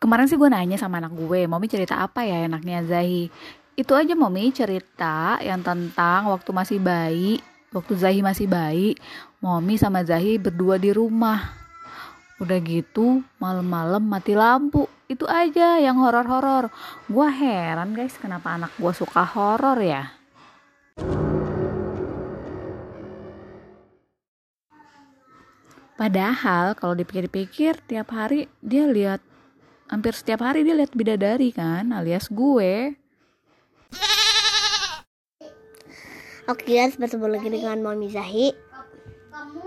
kemarin sih gue nanya sama anak gue, Mami cerita apa ya enaknya Zahi? Itu aja Mami cerita yang tentang waktu masih bayi, waktu Zahi masih bayi, Mami sama Zahi berdua di rumah. Udah gitu, malam-malam mati lampu. Itu aja yang horor-horor. Gue heran guys, kenapa anak gue suka horor ya? Padahal kalau dipikir-pikir tiap hari dia lihat hampir setiap hari dia lihat bidadari kan alias gue. Oke guys, bertemu lagi dengan Mami Zahi. kamu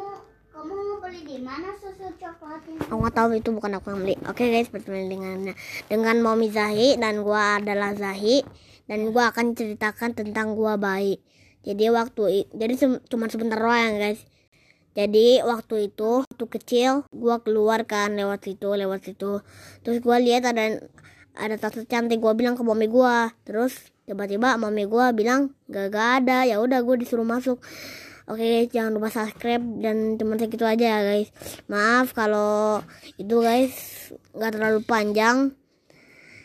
kamu mau beli di mana susu coklat ini? Aku nggak tahu itu bukan aku yang beli. Oke guys, bertemu dengan dengan Mami Zahi dan gua adalah Zahi dan gua akan ceritakan tentang gua bayi. Jadi waktu jadi cuma sebentar doang guys. Jadi waktu itu waktu kecil gua keluar kan lewat situ lewat situ. Terus gua lihat ada ada tante cantik gua bilang ke mami gua. Terus tiba-tiba mami gua bilang gak, gak ada. Ya udah gua disuruh masuk. Oke jangan lupa subscribe dan teman segitu aja ya guys. Maaf kalau itu guys nggak terlalu panjang.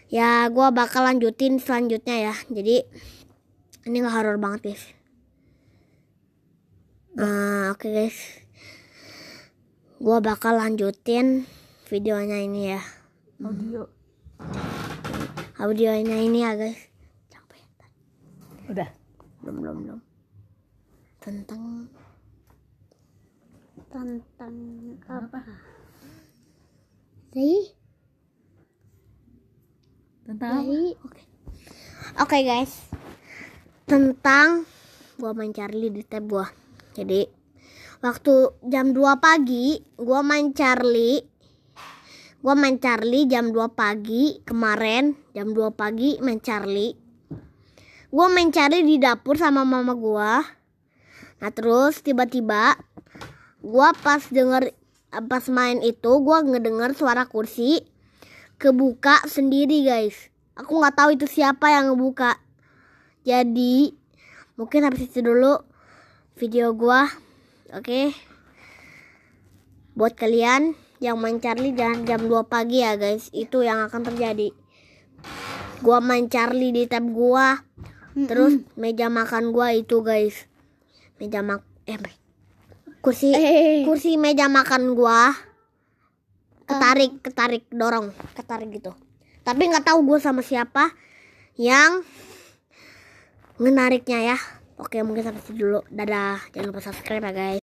Ya gua bakal lanjutin selanjutnya ya. Jadi ini nggak horor banget guys. Nah, oke guys. Gua bakal lanjutin videonya ini ya. Audio. Audionya ini ya guys. Sampai Udah. belum belum belum. Tentang tentang apa? Jadi, Tentang apa? oke. Oke guys. Tentang gua main Charlie di tab gua. Jadi waktu jam 2 pagi gua main Charlie. Gua main Charlie jam 2 pagi kemarin. Jam 2 pagi main Charlie. Gua main Charlie di dapur sama mama gua. Nah terus tiba-tiba gua pas denger pas main itu gua ngedenger suara kursi kebuka sendiri guys. Aku nggak tahu itu siapa yang ngebuka. Jadi mungkin habis itu dulu video gua oke? Buat kalian yang main Charlie jangan jam 2 pagi ya guys. Itu yang akan terjadi. Gua main Charlie di tab gua. Terus meja makan gua itu guys. Meja mak eh kursi kursi meja makan gua. Ketarik ketarik dorong. Ketarik gitu. Tapi nggak tahu gua sama siapa yang menariknya ya oke mungkin sampai situ dulu. Dadah. Jangan lupa subscribe ya guys